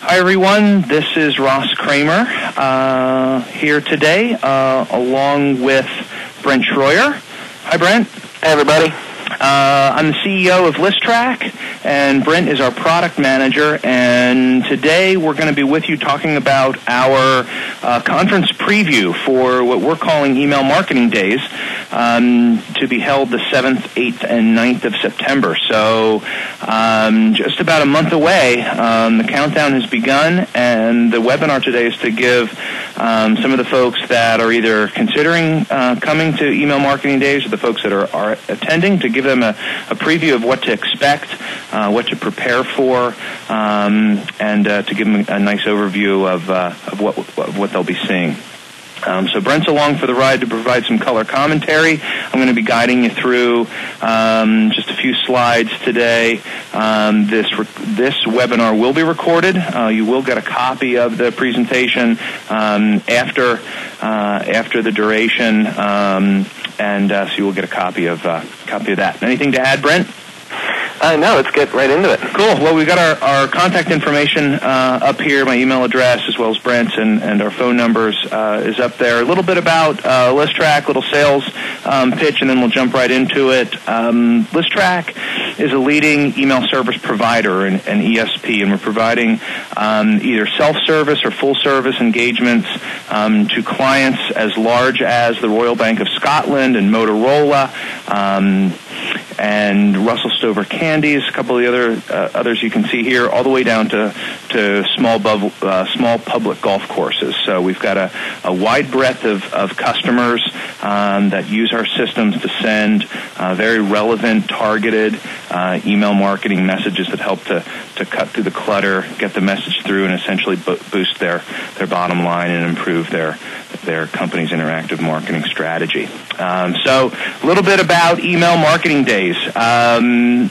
Hi, everyone. This is Ross Kramer uh, here today, uh, along with Brent Schroyer. Hi, Brent. Hey, everybody. Uh, I'm the CEO of Listrak, and Brent is our product manager. And today we're going to be with you talking about our uh, conference preview for what we're calling Email Marketing Days um, to be held the 7th, 8th, and 9th of September. So um, just about a month away. Um, the countdown has begun, and the webinar today is to give um, some of the folks that are either considering uh, coming to Email Marketing Days or the folks that are, are attending to give them a, a preview of what to expect, uh, what to prepare for, um, and uh, to give them a nice overview of, uh, of what, what they'll be seeing. Um, so Brent's along for the ride to provide some color commentary. I'm going to be guiding you through um, just a few slides today. Um, this re- this webinar will be recorded. Uh, you will get a copy of the presentation um, after uh, after the duration, um, and uh, so you will get a copy of uh, copy of that. Anything to add, Brent? Uh, no, let's get right into it. Cool. Well, we've got our, our contact information uh, up here. My email address, as well as Brent's, and, and our phone numbers uh, is up there. A little bit about uh, Listrak, little sales um, pitch, and then we'll jump right into it. Um, Listrak is a leading email service provider and, and ESP, and we're providing um, either self-service or full-service engagements um, to clients as large as the Royal Bank of Scotland and Motorola. And Russell Stover Candies, a couple of the other uh, others you can see here, all the way down to to small uh, small public golf courses. So we've got a, a wide breadth of, of customers um, that use our systems to send uh, very relevant, targeted uh, email marketing messages that help to to cut through the clutter, get the message through, and essentially bo- boost their their bottom line and improve their their company's interactive marketing strategy. Um, so a little bit about email marketing days. Um,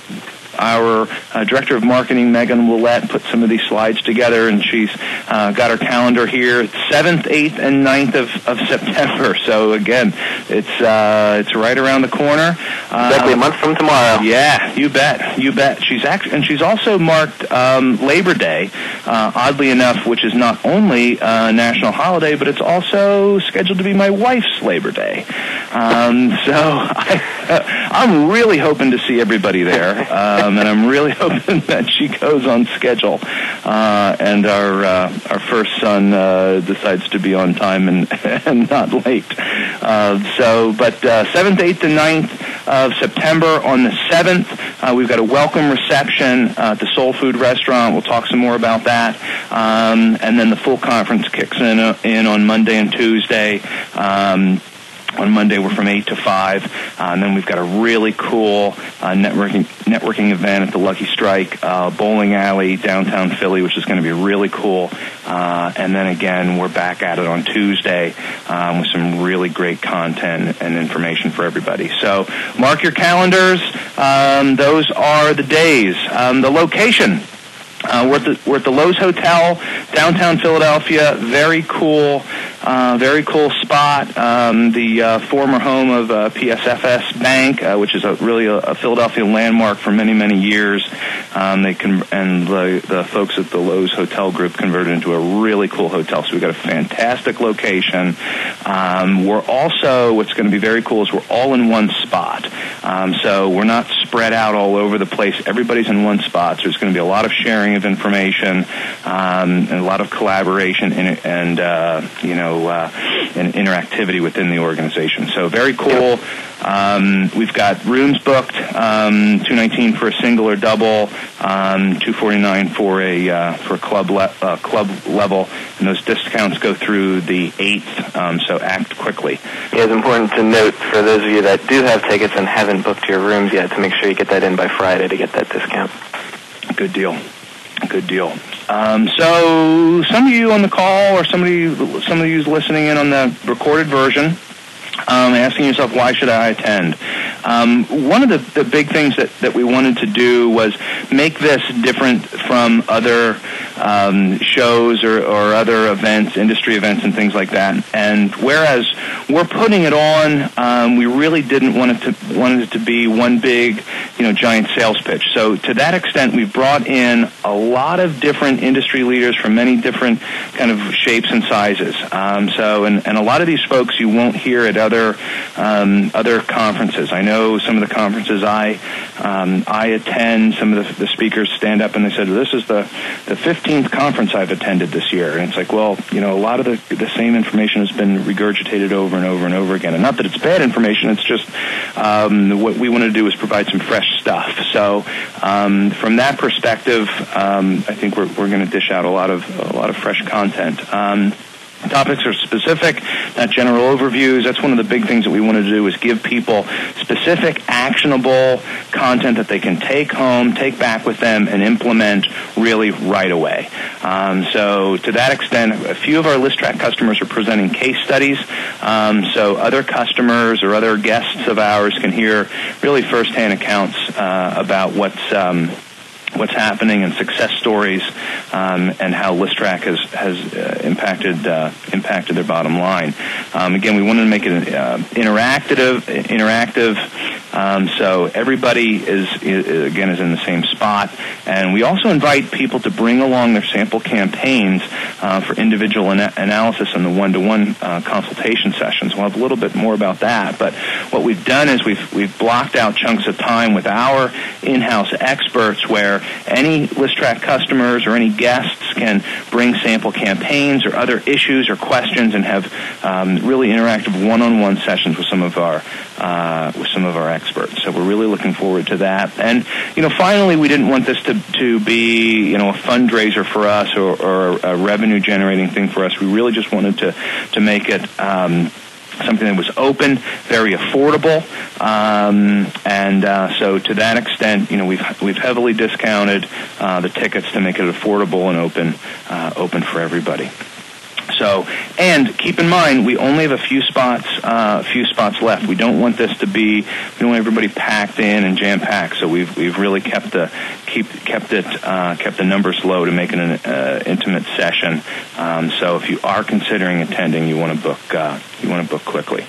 our uh, director of marketing, Megan Willette, put some of these slides together, and she's uh, got her calendar here: 7th, 8th, and 9th of, of September. So again, it's uh, it's right around the corner. Exactly a month from tomorrow. Yeah, you bet, you bet. She's actually, and she's also marked um, Labor Day, uh, oddly enough, which is not only a national holiday, but it's also scheduled to be my wife's Labor Day. Um, so I, I'm really hoping to see everybody there. Um, and I'm really hoping that she goes on schedule, uh, and our uh, our first son uh, decides to be on time and and not late. Uh, so, but uh, seventh, eighth, and 9th of September. On the seventh, uh, we've got a welcome reception at the Sole Food Restaurant. We'll talk some more about that, um, and then the full conference kicks in in on Monday and Tuesday. Um, on Monday, we're from 8 to 5. Uh, and then we've got a really cool uh, networking, networking event at the Lucky Strike uh, Bowling Alley, downtown Philly, which is going to be really cool. Uh, and then again, we're back at it on Tuesday um, with some really great content and information for everybody. So mark your calendars. Um, those are the days. Um, the location. Uh, we're, at the, we're at the Loews Hotel, downtown Philadelphia. Very cool, uh, very cool spot. Um, the uh, former home of uh, PSFS Bank, uh, which is a, really a, a Philadelphia landmark for many, many years. Um, they can, and the, the folks at the Loews Hotel Group converted into a really cool hotel. So we've got a fantastic location. Um, we're also, what's going to be very cool is we're all in one spot. Um, so we're not spread out all over the place. Everybody's in one spot. So there's going to be a lot of sharing of information um, and a lot of collaboration and, and uh, you know uh, and interactivity within the organization. So very cool. Um, we've got rooms booked, um, 219 for a single or double, um, 249 for a uh, for a club le- uh, club level, and those discounts go through the 8th. Um, so act quickly. Yeah, it's important to note for those of you that do have tickets and haven't booked your rooms yet to make sure you get that in by Friday to get that discount. Good deal. Good deal. Um, so, some of you on the call, or somebody, some of you listening in on the recorded version, um, asking yourself, why should I attend? Um, one of the, the big things that, that we wanted to do was make this different from other um, shows or, or other events, industry events, and things like that. And whereas we're putting it on, um, we really didn't want it to wanted it to be one big you know, giant sales pitch. So to that extent, we've brought in a lot of different industry leaders from many different kind of shapes and sizes. Um, so, and, and a lot of these folks you won't hear at other um, other conferences. I know some of the conferences I um, I attend. Some of the, the speakers stand up and they said, "This is the the 15th conference I've attended this year." And it's like, well, you know, a lot of the the same information has been regurgitated over and over and over again. And not that it's bad information; it's just um, what we want to do is provide some fresh stuff. So, um, from that perspective, um, I think we're we're going to dish out a lot of a lot of fresh content. Topics are specific, not general overviews. That's one of the big things that we want to do is give people specific, actionable content that they can take home, take back with them, and implement really right away. Um, so to that extent, a few of our Listrak customers are presenting case studies. Um, so other customers or other guests of ours can hear really firsthand accounts uh, about what's um, what's happening and success stories um, and how Listrak has has uh, impacted uh, impacted their bottom line. Um, again, we wanted to make it uh, interactive, interactive, um, so everybody is, is, again is in the same spot. And we also invite people to bring along their sample campaigns uh, for individual ana- analysis in the one-to-one uh, consultation sessions. We'll have a little bit more about that. But what we've done is we've we've blocked out chunks of time with our in-house experts where any Listrak customers or any guests can bring sample campaigns or other issues or questions and have um, really interactive one-on-one sessions with some of our uh, with some of our experts. So we're really looking forward to that. And you know, finally, we didn't want this to to be you know a fundraiser for us or, or a revenue generating thing for us. We really just wanted to to make it. Um, something that was open, very affordable, um, and uh, so to that extent, you know, we've we've heavily discounted uh, the tickets to make it affordable and open uh, open for everybody. So, and keep in mind, we only have a few spots, uh, a few spots left. We don't want this to be, we don't want everybody packed in and jam packed. So we've we've really kept the keep kept it uh, kept the numbers low to make it an uh, intimate session. Um, so if you are considering attending, you want to book uh, you want to book quickly.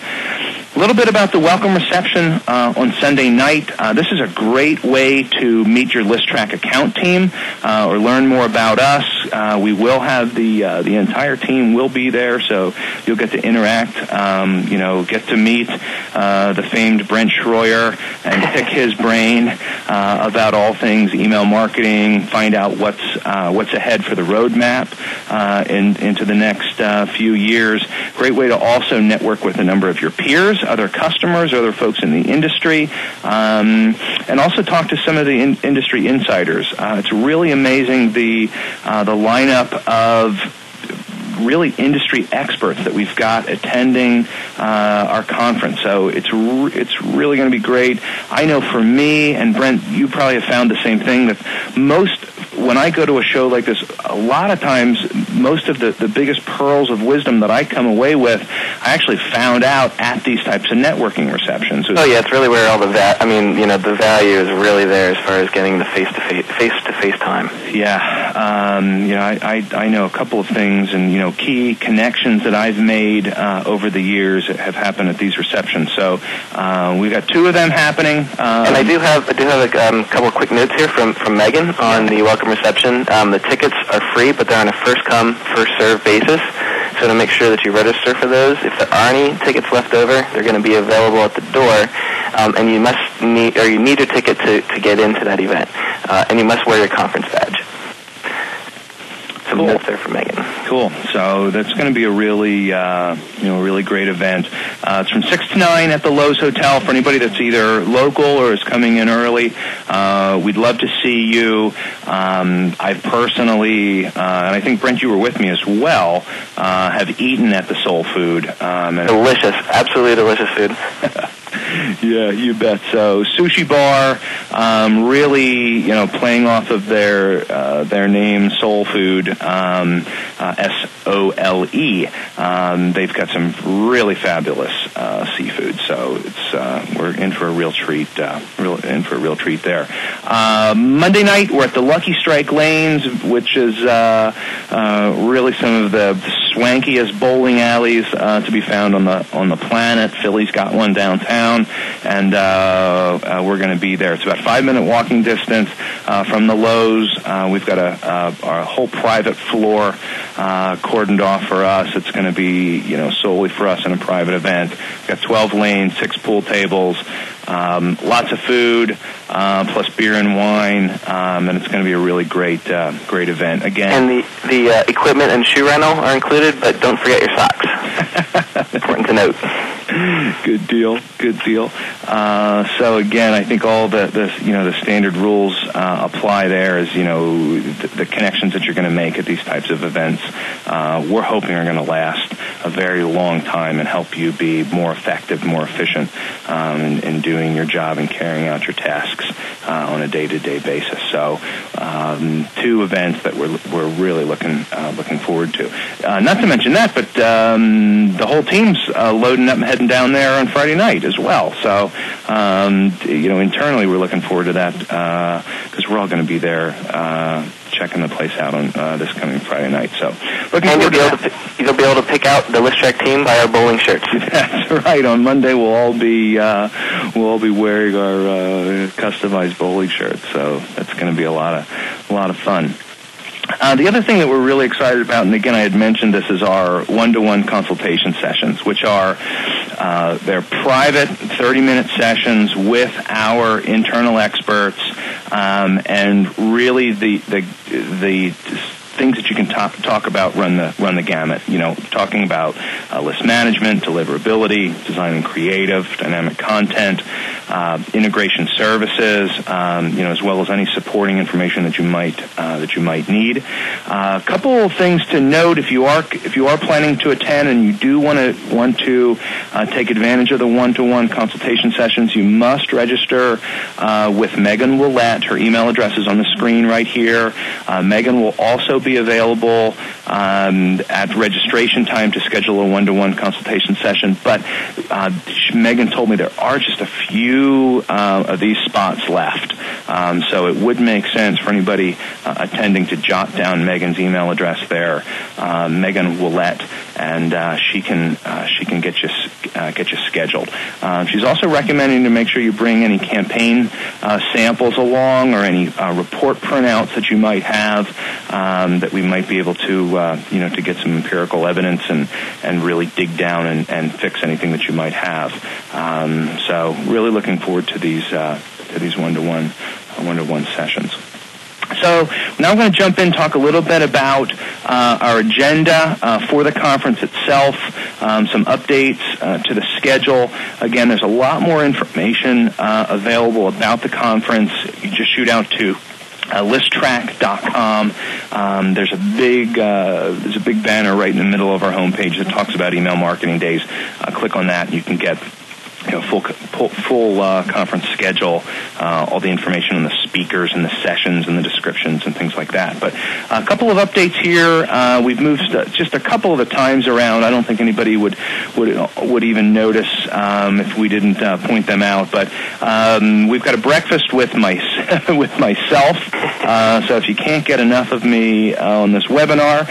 A little bit about the welcome reception uh, on Sunday night. Uh, this is a great way to meet your Listrak account team uh, or learn more about us. Uh, we will have the uh, the entire team will be there, so you'll get to interact. Um, you know, get to meet uh, the famed Brent Schroyer and pick his brain about all things email marketing. Find out what's what's ahead for the roadmap in, into the next few years. Great way to also network with a number of your peers other customers, other folks in the industry, um, and also talk to some of the in- industry insiders. Uh, it's really amazing the uh, the lineup of really industry experts that we've got attending uh, our conference. So it's re- it's really going to be great. I know for me and Brent, you probably have found the same thing that most when I go to a show like this, a lot of times, most of the, the biggest pearls of wisdom that I come away with, I actually found out at these types of networking receptions. Oh yeah, it's really where all the va- I mean, you know, the value is really there as far as getting the face to face face to face time. Yeah, um, you know, I, I I know a couple of things, and you know, key connections that I've made uh, over the years have happened at these receptions. So uh, we've got two of them happening. Um, and I do have I do have a um, couple of quick notes here from from Megan on the welcome reception. Um, the tickets are free, but they're on a first come, first serve basis. So to make sure that you register for those, if there are any tickets left over, they're going to be available at the door, um, and you must need or you need a ticket to, to get into that event, uh, and you must wear your conference badge. Cool. notes there for Megan. Cool. So that's going to be a really, uh, you know, really great event. Uh, it's from six to nine at the Loews Hotel for anybody that's either local or is coming in early. Uh, we'd love to see you. Um, I've personally, uh, and I think Brent, you were with me as well, uh, have eaten at the Sole Food. Um, and delicious, absolutely delicious food. yeah, you bet. So sushi bar, um, really, you know, playing off of their uh, their name, Sole Food, um, uh, S O L E. Um, they've got some really fabulous uh, seafood, so it's uh, we're in for a real treat. Uh, real in for a real treat there. Uh, Monday night, we're at the Lucky Strike Lanes, which is uh, uh, really some of the swankiest bowling alleys uh, to be found on the on the planet. Philly's got one downtown, and uh, uh, we're going to be there. It's about five minute walking distance uh, from the Loews. Uh, we've got a, uh, a whole private floor uh, cordoned off for us. It's going to be you know solely for us in a private event. We've got 12 lanes, six pool tables. Um, lots of food, uh, plus beer and wine, um, and it's going to be a really great, uh, great event. Again, and the the uh, equipment and shoe rental are included, but don't forget your socks. Important to note. Good deal. Good deal. Uh, so again, I think all the, the you know the standard rules uh, apply there. As you know, the, the connections that you're going to make at these types of events, uh, we're hoping are going to last a very long time and help you be more effective, more efficient um, in, in, doing your job and carrying out your tasks uh, on a day-to-day basis. So, um, two events that we're we're really looking uh, looking forward to. Uh, not to mention that, but um, the whole team's loading up and heading down there on Friday night as well. So, um, you know, internally we're looking forward to that because uh, we're all going to be there uh, checking the place out on uh, this coming Friday night. So, looking and forward you'll to, be able to you'll be able to pick out the Listrak team by our bowling shirts. That's right. On Monday we'll all be uh, we'll all be wearing our uh, customized bowling shirts. So that's going to be a lot of a lot of fun. Uh, the other thing that we're really excited about, and again, I had mentioned this, is our one-to-one consultation sessions, which are uh, they're private 30-minute sessions with our internal experts, um, and really the the the things that you can talk, talk about run the run the gamut. You know, talking about uh, list management, deliverability, designing creative, dynamic content, uh, integration services, um, you know, as well as any supporting information that you might uh, that you might need. Uh, a couple of things to note if you are if you are planning to attend and you do want to want to uh, take advantage of the one-to-one consultation sessions, you must register uh, with Megan Willette. Her email address is on the screen right here. Megan will also be available um, at registration time to schedule a one-to-one consultation session. But uh, Megan told me there are just a few uh, of these spots left, um, so it would make sense for anybody uh, attending to jot down Megan's email address there, uh, Megan Willette, and uh, she can uh, she can get you get you scheduled. Um, she's also recommending to make sure you bring any campaign samples along or any report printouts that you might have um, that we might be able to uh, you know, to get some empirical evidence and, and really dig down and, and fix anything that you might have. Um, so really looking forward to these, uh, to these one-to-one, one-to-one sessions. So now I'm going to jump in talk a little bit about uh, our agenda uh, for the conference itself, um, some updates uh, to the schedule. Again, there's a lot more information uh, available about the conference. You just shoot out to uh, listrak.com. Um, there's a big uh, there's a big banner right in the middle of our homepage that talks about email marketing days. Uh, click on that, and you can get you know, full full, uh, conference schedule, uh, all the information on the speakers and the sessions and the descriptions and things like that. But a couple of updates here. Uh, we've moved just a couple of the times around. I don't think anybody would would would even notice um, if we didn't uh, point them out. But um, we've got a breakfast with my with myself. Uh, so if you can't get enough of me uh, on this webinar,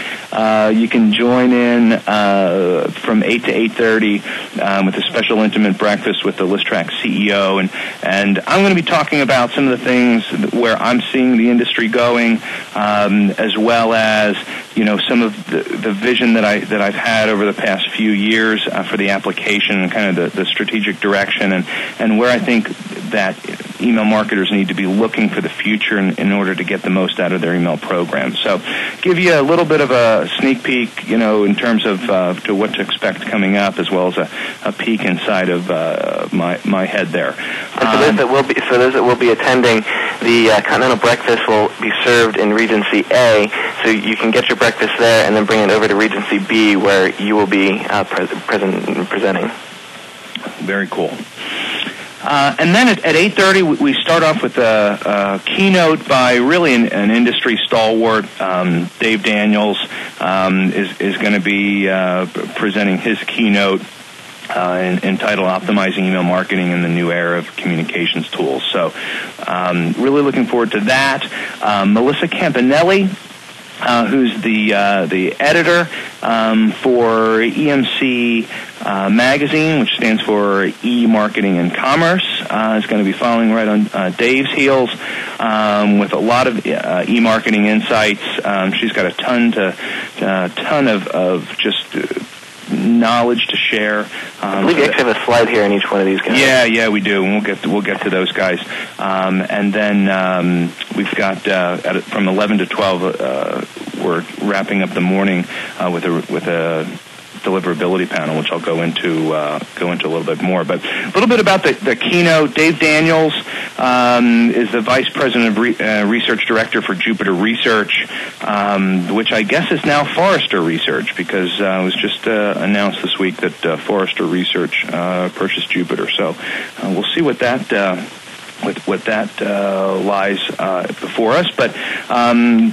you can join in from eight to eight thirty um, with a special intimate breakfast breakfast with the Listrak CEO, and and I'm going to be talking about some of the things where I'm seeing the industry going, um, as well as you know some of the, the vision that I that I've had over the past few years uh, for the application and kind of the, the strategic direction, and and where I think that email marketers need to be looking for the future in, in order to get the most out of their email program. So, give you a little bit of a sneak peek, you know, in terms of uh, to what to expect coming up, as well as a, a peek inside of uh, my my head there. And for those that will be for those that will be attending, the uh, continental breakfast will be served in Regency A, so you can get your breakfast there and then bring it over to Regency B, where you will be uh, pre- present presenting. Very cool. Uh, and then at, at 8.30, we start off with a, a keynote by really an, an industry stalwart. Um, Dave Daniels um, is, is going to be uh, presenting his keynote uh, entitled Optimizing Email Marketing in the New Era of Communications Tools. So um, really looking forward to that. Um, Melissa Campanelli uh, who's the uh, the editor um, for EMC uh, Magazine, which stands for E Marketing and Commerce, uh, is going to be following right on uh, Dave's heels um, with a lot of uh, e marketing insights. Um, she's got a ton to uh, ton of, of just knowledge to share. Um, I believe you actually have a slide here in each one of these guys. Yeah, yeah, we do, and we'll get to, we'll get to those guys. Um, and then um, we've got uh, at, from 11 to 12, uh, we're wrapping up the morning uh, with a with a deliverability panel, which I'll go into uh, go into a little bit more. But a little bit about the, the keynote. Dave Daniels um, is the vice president of re- uh, research director for Jupiter Research, um, which I guess is now Forrester Research because uh, it was just uh, announced this week that uh, Forrester Research uh, purchased Jupiter. So we'll see what that with what that uh, lies uh, before us. But um,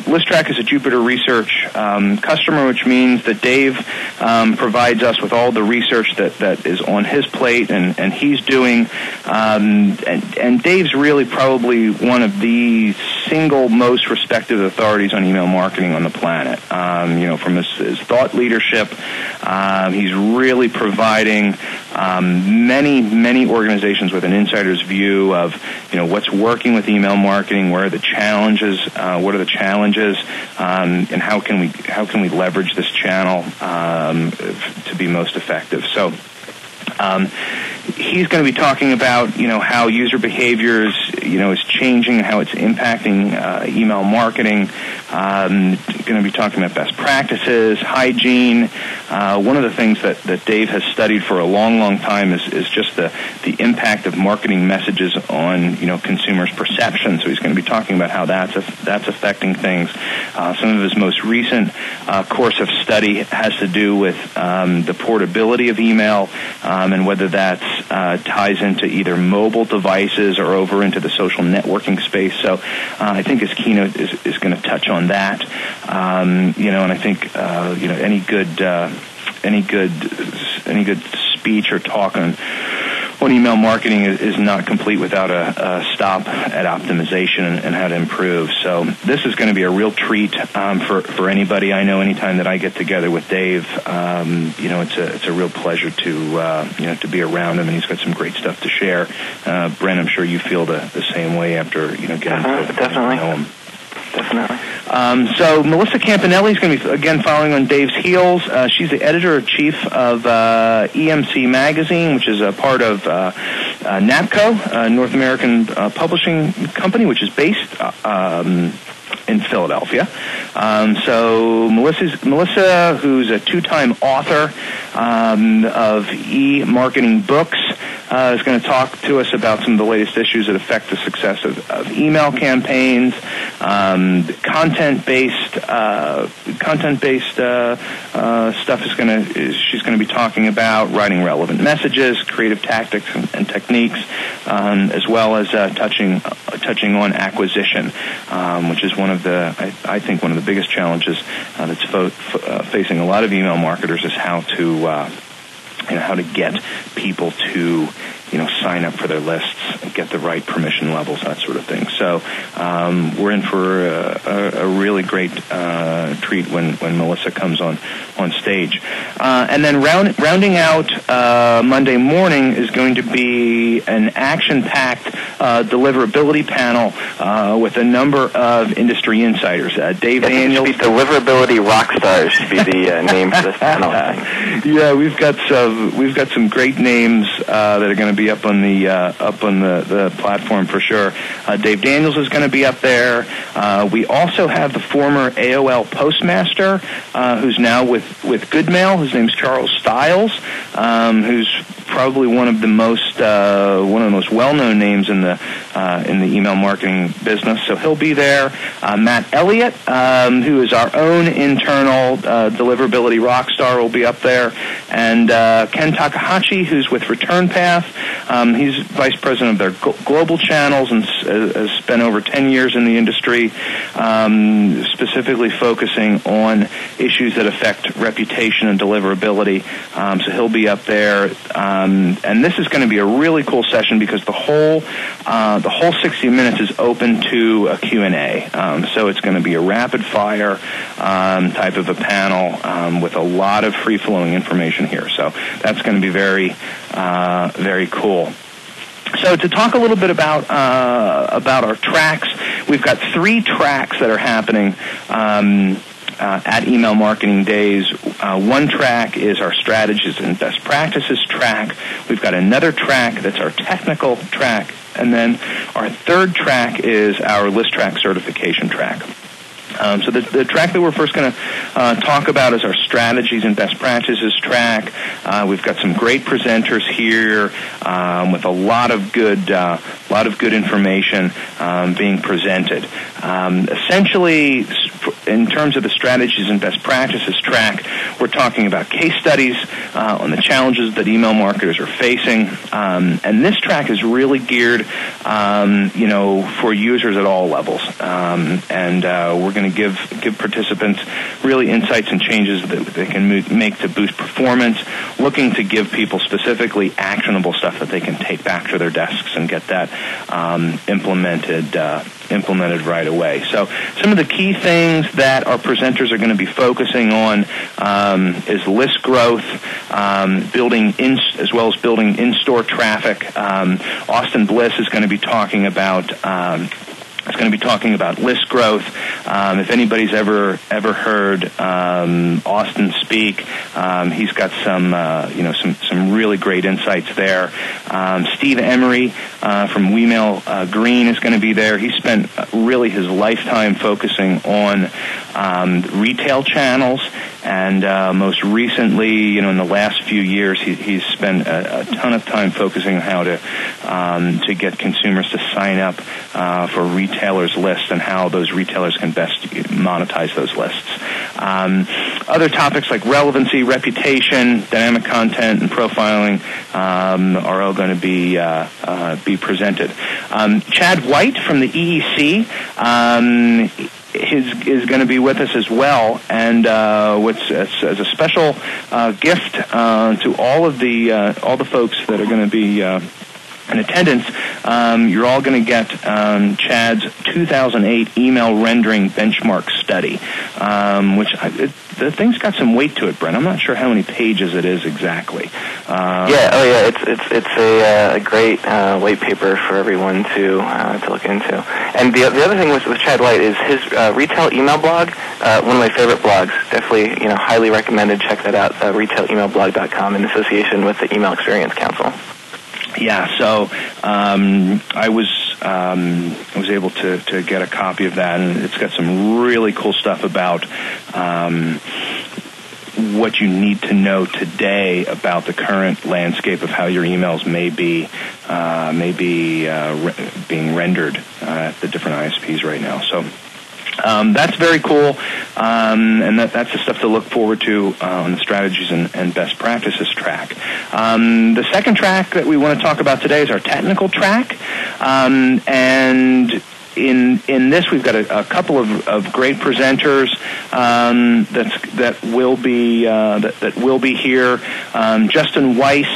is a Jupiter Research um, customer, which means that Dave um, provides us with all the research that, that is on his plate and, and he's doing. Um, and, and Dave's really probably one of the single most respected authorities on email marketing on the planet. Um, you know, from his, his thought leadership, um, he's really providing many, many organizations with an insider's view of you know what's working with email marketing, where are the challenges, uh, what are the challenges, um, and how can we how can we leverage this channel um, to be most effective. So. Um, he's going to be talking about you know how user behaviors you know is changing, how it's impacting uh, email marketing. Um, going to be talking about best practices, hygiene. Uh, one of the things that, that Dave has studied for a long, long time is, is just the, the impact of marketing messages on you know consumers' perception. So he's going to be talking about how that's that's affecting things. Uh, some of his most recent uh, course of study has to do with um, the portability of email um, and whether that uh, ties into either mobile devices or over into the social networking space. So uh, I think his keynote is, is going to touch on that. Um, you know, and I think uh, you know any good uh, any good any good speech or talk on on email marketing is, is not complete without a, a stop at optimization and, and, how to improve. So this is going to be a real treat um, for for anybody. I know anytime that I get together with Dave, um, you know, it's a it's a real pleasure to uh, you know to be around him, and he's got some great stuff to share. Uh, Brent, I'm sure you feel the the same way after you know getting uh-huh, to definitely. know him. Definitely. Um, so Melissa Campanelli is going to be again following on Dave's heels. Uh, she's the editor in chief of uh, EMC Magazine, which is a part of uh, uh NAPCO, North American uh, Publishing Company, which is based uh, um, in Philadelphia. Um, so Melissa's, Melissa, who's a two-time author um, of e-marketing books, uh, is going to talk to us about some of the latest issues that affect the success of, of email campaigns, um, content-based uh, content-based uh, uh stuff is going to she's going to be talking about writing relevant messages, creative tactics and, and techniques, um, as well as uh, touching uh, touching on acquisition, um, which is one of the I, I, think one of the biggest challenges uh, that's fo- f- uh, facing a lot of email marketers is how to uh, you know, how to get people to, you know, sign up for their lists, get the right permission levels, that sort of thing. So um, we're in for a, a, a really great uh, treat when, when Melissa comes on on stage. Uh, and then round, rounding out uh, Monday morning is going to be an action-packed uh, deliverability panel uh, with a number of industry insiders. Uh, Dave Daniels. Deliverability rock stars should be the name for this panel. yeah, we've got some we've got some great names that are going to be up on the uh, up on the, the platform for sure. Uh, Dave Daniels is going to be up there. Uh, we also have the former AOL postmaster who's now with with Goodmail. His name's Charles Stiles, um, who's probably one of the most uh, one of the most well known names in the uh, in the email marketing business. So he'll be there. Uh, Matt Elliott, um, who is our own internal uh, deliverability rock star, will be up there, and uh, Ken Takahashi, who's with ReturnPath. Um, he's vice president of their global channels and has spent over 10 years in the industry, um, specifically focusing on issues that affect reputation and deliverability. Um, so he'll be up there. Um, and this is going to be a really cool session because the whole uh, the whole 60 minutes is open to a Q&A. Um, so it's going to be a rapid fire um, type of a panel um, with a lot of free flowing information here. So that's going to be very, uh, very cool. So to talk a little bit about uh, about our tracks, we've got three tracks that are happening. Um, uh, at Email Marketing Days. Uh, one track is our strategies and best practices track. We've got another track that's our technical track. And then our third track is our Listrak certification track. Um, so the, the, track that we're first going to uh, talk about is our strategies and best practices track. Uh, we've got some great presenters here um, with a lot of good, uh, lot of good information um, being presented. Um, essentially, in terms of the strategies and best practices track, we're talking about case studies uh, on the challenges that email marketers are facing, um, and this track is really geared, um, you know, for users at all levels. and uh, we're going to give give participants really insights and changes that they can make to boost performance. Looking to give people specifically actionable stuff that they can take back to their desks and get that um, implemented uh, implemented right away. So some of the key things that our presenters are going to be focusing on um, is list growth, um, building in, as well as building in-store traffic. Um, Austin Bliss is going to be talking about um, it's going to be talking about list growth. Um, if anybody's ever ever heard um, Austin speak, um, he's got some uh, you know some some really great insights there. Um, Steve Emery uh, from Wemail uh, Green is going to be there. He spent really his lifetime focusing on um, retail channels and uh, most recently, you know, in the last few years, he, he's spent a, a, ton of time focusing on how to um, to get consumers to sign up uh, for retailers' lists and how those retailers can best monetize those lists. Um, other topics like relevancy, reputation, dynamic content, and profiling um, are all going to be uh, uh, be presented. Um, Chad White from the EEC um, is is going to be with us as well, and uh, what's as, as, a special uh, gift uh, to all of the uh, all the folks that are going to be uh, in attendance, um, you're all going to get um, Chad's 2008 email rendering benchmark study, um, which I, it, the thing's got some weight to it, Brent. I'm not sure how many pages it is exactly. Uh, yeah, oh yeah, it's it's it's a, uh, great uh, white paper for everyone to uh, to look into. And the the other thing with with Chad White is his uh, retail email blog, uh, one of my favorite blogs. Definitely, you know, highly recommended. Check that out, uh, retailemailblog.com in association with the Email Experience Council yeah, so um, I was um, I was able to to get a copy of that, and it's got some really cool stuff about. Um, what you need to know today about the current landscape of how your emails may be uh, may be uh, re- being rendered uh, at the different ISPs right now. So um, that's very cool, um, and that, that's the stuff to look forward to uh, on the strategies and, and, best practices track. Um, the second track that we want to talk about today is our technical track, um, and in in this we've got a, a couple of, of great presenters um, that's that will be uh, that, that will be here. Um, Justin Weiss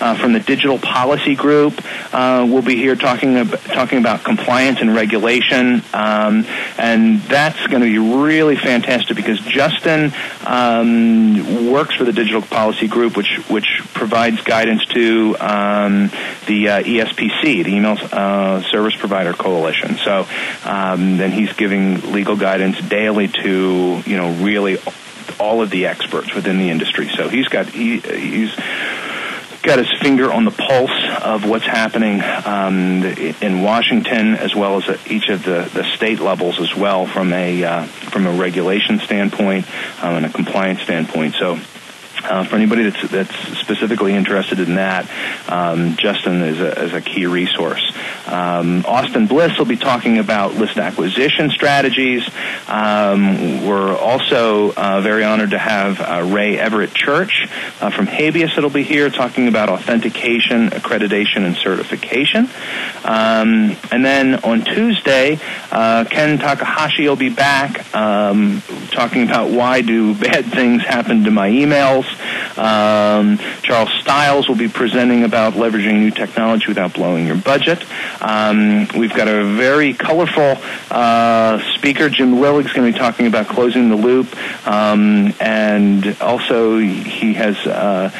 uh, from the Digital Policy Group uh, will be here talking about, talking about compliance and regulation, um, and that's going to be really fantastic because Justin um, works for the Digital Policy Group, which which provides guidance to um, the uh, ESPC, the Email uh, Service Provider Coalition. So um, then he's giving legal guidance daily to you know really all of the experts within the industry. So he's got he, he's got his finger on the pulse of what's happening um, in Washington, as well as each of the, the state levels as well, from a uh, from a regulation standpoint um, and a compliance standpoint. So uh, for anybody that's that's specifically interested in that, um, Justin is a, is a key resource. Um, Austin Bliss will be talking about list acquisition strategies. Um, we're also uh, very honored to have uh, Ray Everett Church uh, from Habeas that'll be here talking about authentication, accreditation, and certification. Um, and then on Tuesday, uh, Ken Takahashi will be back um, talking about why do bad things happen to my emails. Um, Charles Stiles will be presenting about leveraging new technology without blowing your budget. Um, we've got a very colorful uh, speaker. Jim Lillig's going to be talking about closing the loop, um, and also he has uh,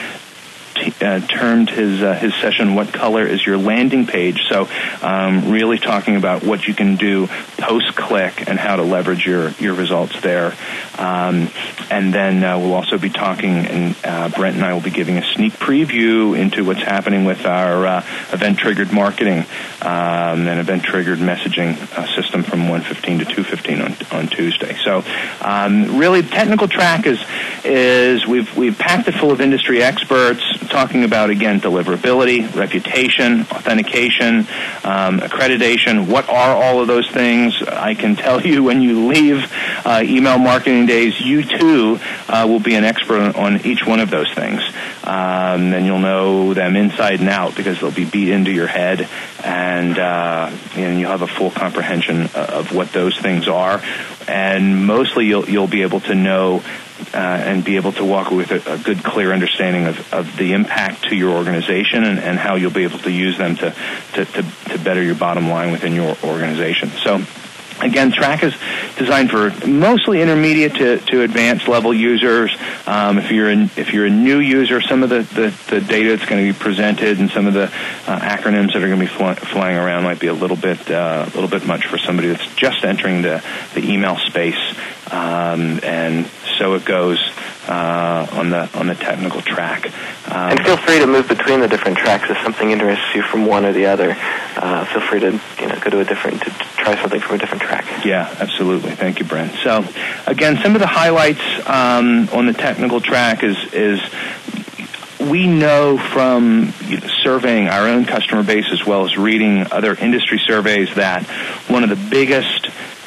uh, termed his uh, his session "What color is your landing page?" So, um, really talking about what you can do post click and how to leverage your your results there. Um, and then uh, we'll also be talking, and uh, Brent and I will be giving a sneak preview into what's happening with our uh, event triggered marketing um, and event triggered messaging uh, system from 115 to 215 on on Tuesday. So, um, really, the technical track is is we've we've packed it full of industry experts talking about, again, deliverability, reputation, authentication, um, accreditation. What are all of those things? I can tell you when you leave uh, email marketing days, you too uh, will be an expert on each one of those things. Um, and you'll know them inside and out because they'll be beat into your head and, uh, and you'll have a full comprehension of what those things are. And mostly you'll, you'll be able to know uh, and be able to walk with a, a good, clear understanding of, of the impact to your organization and, and how you'll be able to use them to, to, to, to better your bottom line within your organization. So Again, Track is designed for mostly intermediate to, to advanced level users. Um, if you're if you're a new user, some of the, the, the data that's going to be presented and some of the uh, acronyms that are going to be fly, flying around might be a little bit uh, a little bit much for somebody that's just entering the, the email space. Um, and so it goes uh, on the on the technical track. Um, and feel free to move between the different tracks if something interests you from one or the other. Uh, feel free to you know go to a different to try something from a different track. Yeah, absolutely. Thank you, Brent. So, again, some of the highlights um, on the technical track is is we know from surveying our own customer base as well as reading other industry surveys that one of the biggest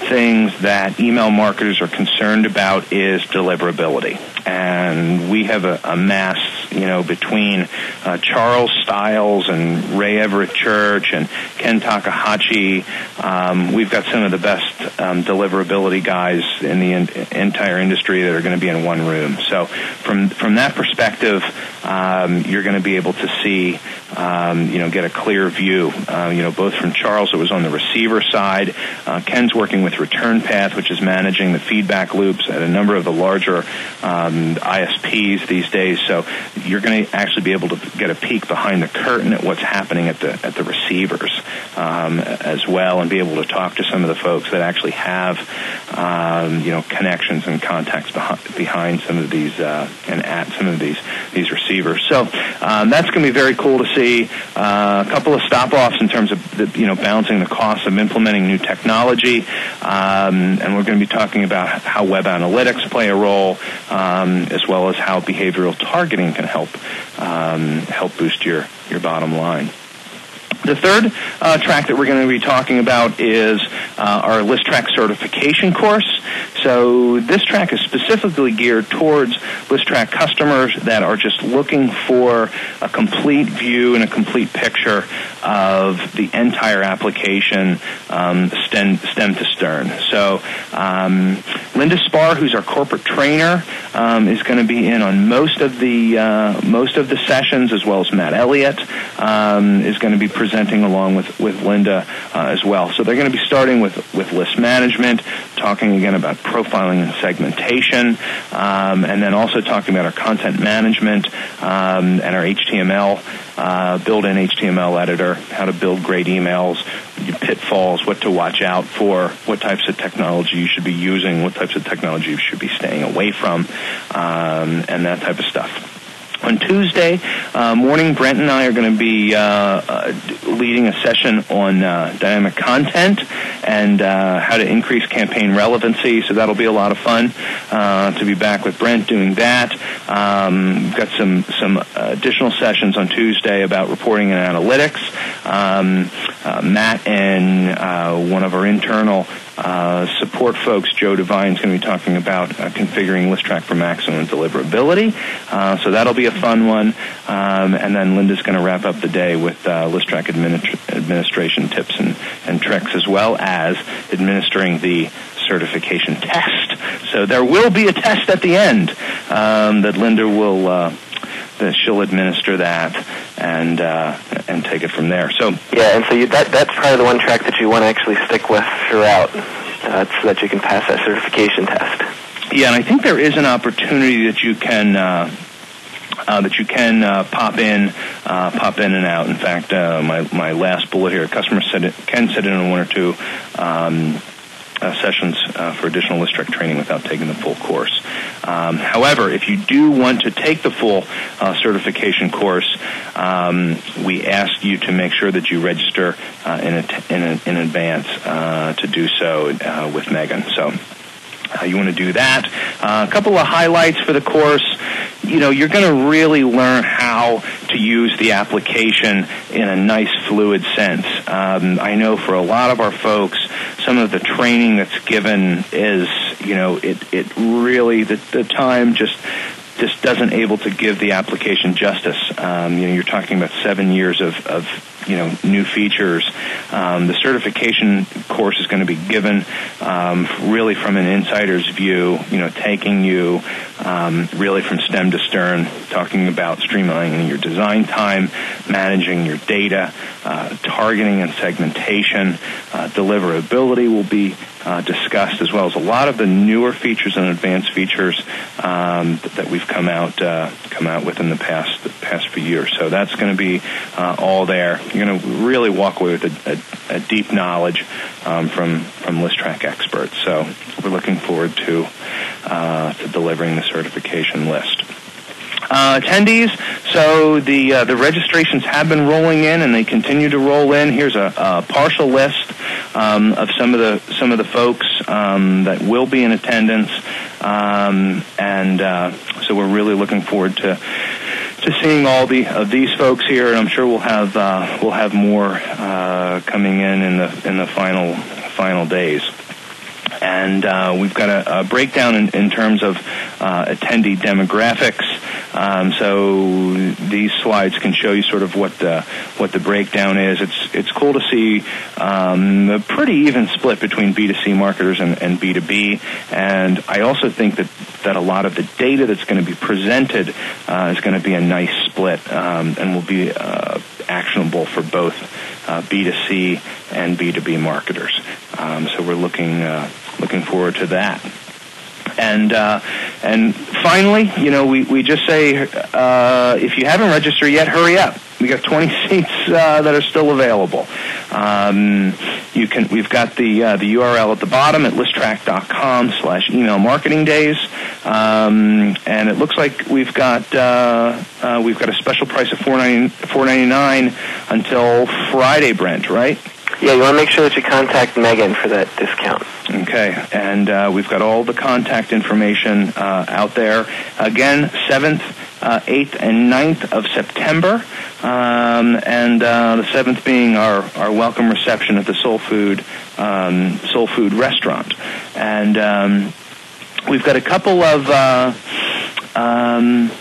things that email marketers are concerned about is deliverability. And we have a, a mass, you know, between uh, Charles Stiles and Ray Everett Church and Ken Takahashi. Um, we've got some of the best um, deliverability guys in the in- entire industry that are going to be in one room. So from from that perspective, um, you're going to be able to see, um, you know, get a clear view. Uh, you know, both from Charles, it was on the receiver side. Uh, Ken's working with Return Path, which is managing the feedback loops at a number of the larger um, ISPs these days. So you're going to actually be able to get a peek behind the curtain at what's happening at the at the receivers um, as well, and be able to talk to some of the folks that actually have, um, you know, connections and contacts behind, behind some of these uh, and at some of these these receivers. So um, that's going to be very cool to see. Uh, a couple of stop offs in terms of the, you know balancing the costs of implementing new technology. Um, and we're going to be talking about how web analytics play a role, um, as well as how behavioral targeting can help um, help boost your your bottom line. The third uh, track that we're going to be talking about is uh, our Listrak certification course. So this track is specifically geared towards Listrak customers that are just looking for a complete view and a complete picture of the entire application, um, stem, stem to stern. So um, Linda Spar, who's our corporate trainer, um, is going to be in on most of the uh, most of the sessions, as well as Matt Elliott um, is going to be presenting along with with Linda uh, as well. So they're going to be starting with with list management, talking again about profiling and segmentation, um, and then also talking about our content management um, and our HTML uh, built-in HTML editor, how to build great emails, pitfalls, what to watch out for, what types of technology you should be using, what types of technology you should be staying away from, um, and that type of stuff. On Tuesday uh, morning, Brent and I are going to be uh, uh, leading a session on uh, dynamic content and uh, how to increase campaign relevancy. So that'll be a lot of fun uh, to be back with Brent doing that. Um, we've got some some additional sessions on Tuesday about reporting and analytics. Um, Matt and one of our internal uh, support folks, Joe Devine is going to be talking about uh, configuring Listrak for maximum deliverability. Uh, so that'll be a fun one. Um, and then Linda's going to wrap up the day with uh, Listrak administ- administration tips and, and tricks, as well as administering the certification test. So there will be a test at the end um, that Linda will uh, she'll administer that and uh, and take it from there. So yeah, and so you, that that's probably the one track that you want to actually stick with throughout, uh, so that you can pass that certification test. Yeah, and I think there is an opportunity that you can. Uh, uh, that you can uh, pop in, uh, pop in and out. In fact, uh, my my last bullet here: customers said it, can sit in on one or two um, uh, sessions uh, for additional Listrak training without taking the full course. Um, however, if you do want to take the full uh, certification course, um, we ask you to make sure that you register uh, in, in, in, advance uh, to do so uh, with Megan. So. You want to do that. a couple of highlights for the course you know, you're going to really learn how to use the application in a nice fluid sense. Um, I know for a lot of our folks, some of the training that's given is, you know, it, it really, the, the time just just doesn't able to give the application justice. Um, you know, you're talking about seven years of, of you know new features. Um, the certification course is going to be given um, really from an insider's view. You know, taking you um, really from stem to stern, talking about streamlining your design time, managing your data, uh, targeting and segmentation, uh, deliverability will be uh, discussed, as well as a lot of the newer features and advanced features um, that, we've come out uh, come out with in the past the past few years. So that's going to be uh, all there. You're going to really walk away with a, a, a deep knowledge um, from from Listrak experts. So we're looking forward to uh, to delivering the certification list. Uh, attendees. So the uh, the registrations have been rolling in, and they continue to roll in. Here's a, a partial list um, of some of the some of the folks um, that will be in attendance, um, and uh, so we're really looking forward to to seeing all the of these folks here, and I'm sure we'll have uh, we'll have more uh, coming in in the in the final final days and uh, we've got a, a breakdown in, in, terms of uh, attendee demographics. Um, so these slides can show you sort of what the what the breakdown is. It's it's cool to see um, a pretty even split between B2C marketers and, and B2B. And I also think that that a lot of the data that's going to be presented uh, is going to be a nice split um, and will be uh, actionable for both uh, B2C and B2B marketers. Um, so we're looking uh, looking forward to that. And uh, and finally, you know, we, we just say uh, if you haven't registered yet, hurry up. We got 20 seats uh, that are still available. Um, you can. We've got the uh, the URL at the bottom at listrak.com slash email marketing days, um, and it looks like we've got uh, uh, we've got a special price of four ninety nine until Friday, Brent. Right? Yeah, you want to make sure that you contact Megan for that discount. Okay, and uh, we've got all the contact information uh, out there. Again, 7th, uh, 8th, and 9th of September, um, and uh, the 7th being our, our welcome reception at the Sole Food, um, Sole Food restaurant. And um, we've got a couple of... Uh, um,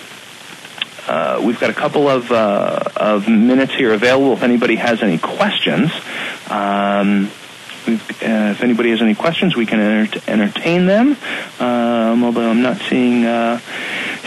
uh, we've got a couple of, uh, of minutes here available if anybody has any questions. Um, uh, if anybody has any questions, we can enter- entertain them. Um, although I'm not seeing uh,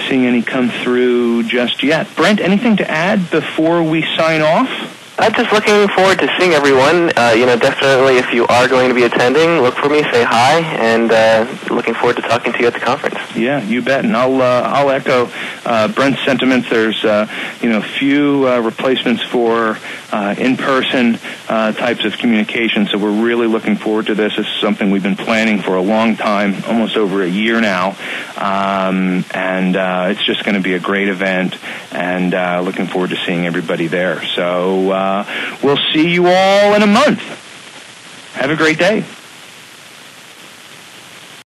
seeing any come through just yet. Brent, anything to add before we sign off? I'm just looking forward to seeing everyone. Uh, you know, definitely if you are going to be attending, look for me, say hi, and uh, looking forward to talking to you at the conference. Yeah, you bet. And I'll uh, I'll echo uh, Brent's sentiments. There's uh, you know a few uh, replacements for in-person types of communication, so we're really looking forward to this. This is something we've been planning for a long time, almost over a year now, um, and it's just going to be a great event. And looking forward to seeing everybody there. So Uh, we'll see you all in a month. Have a great day.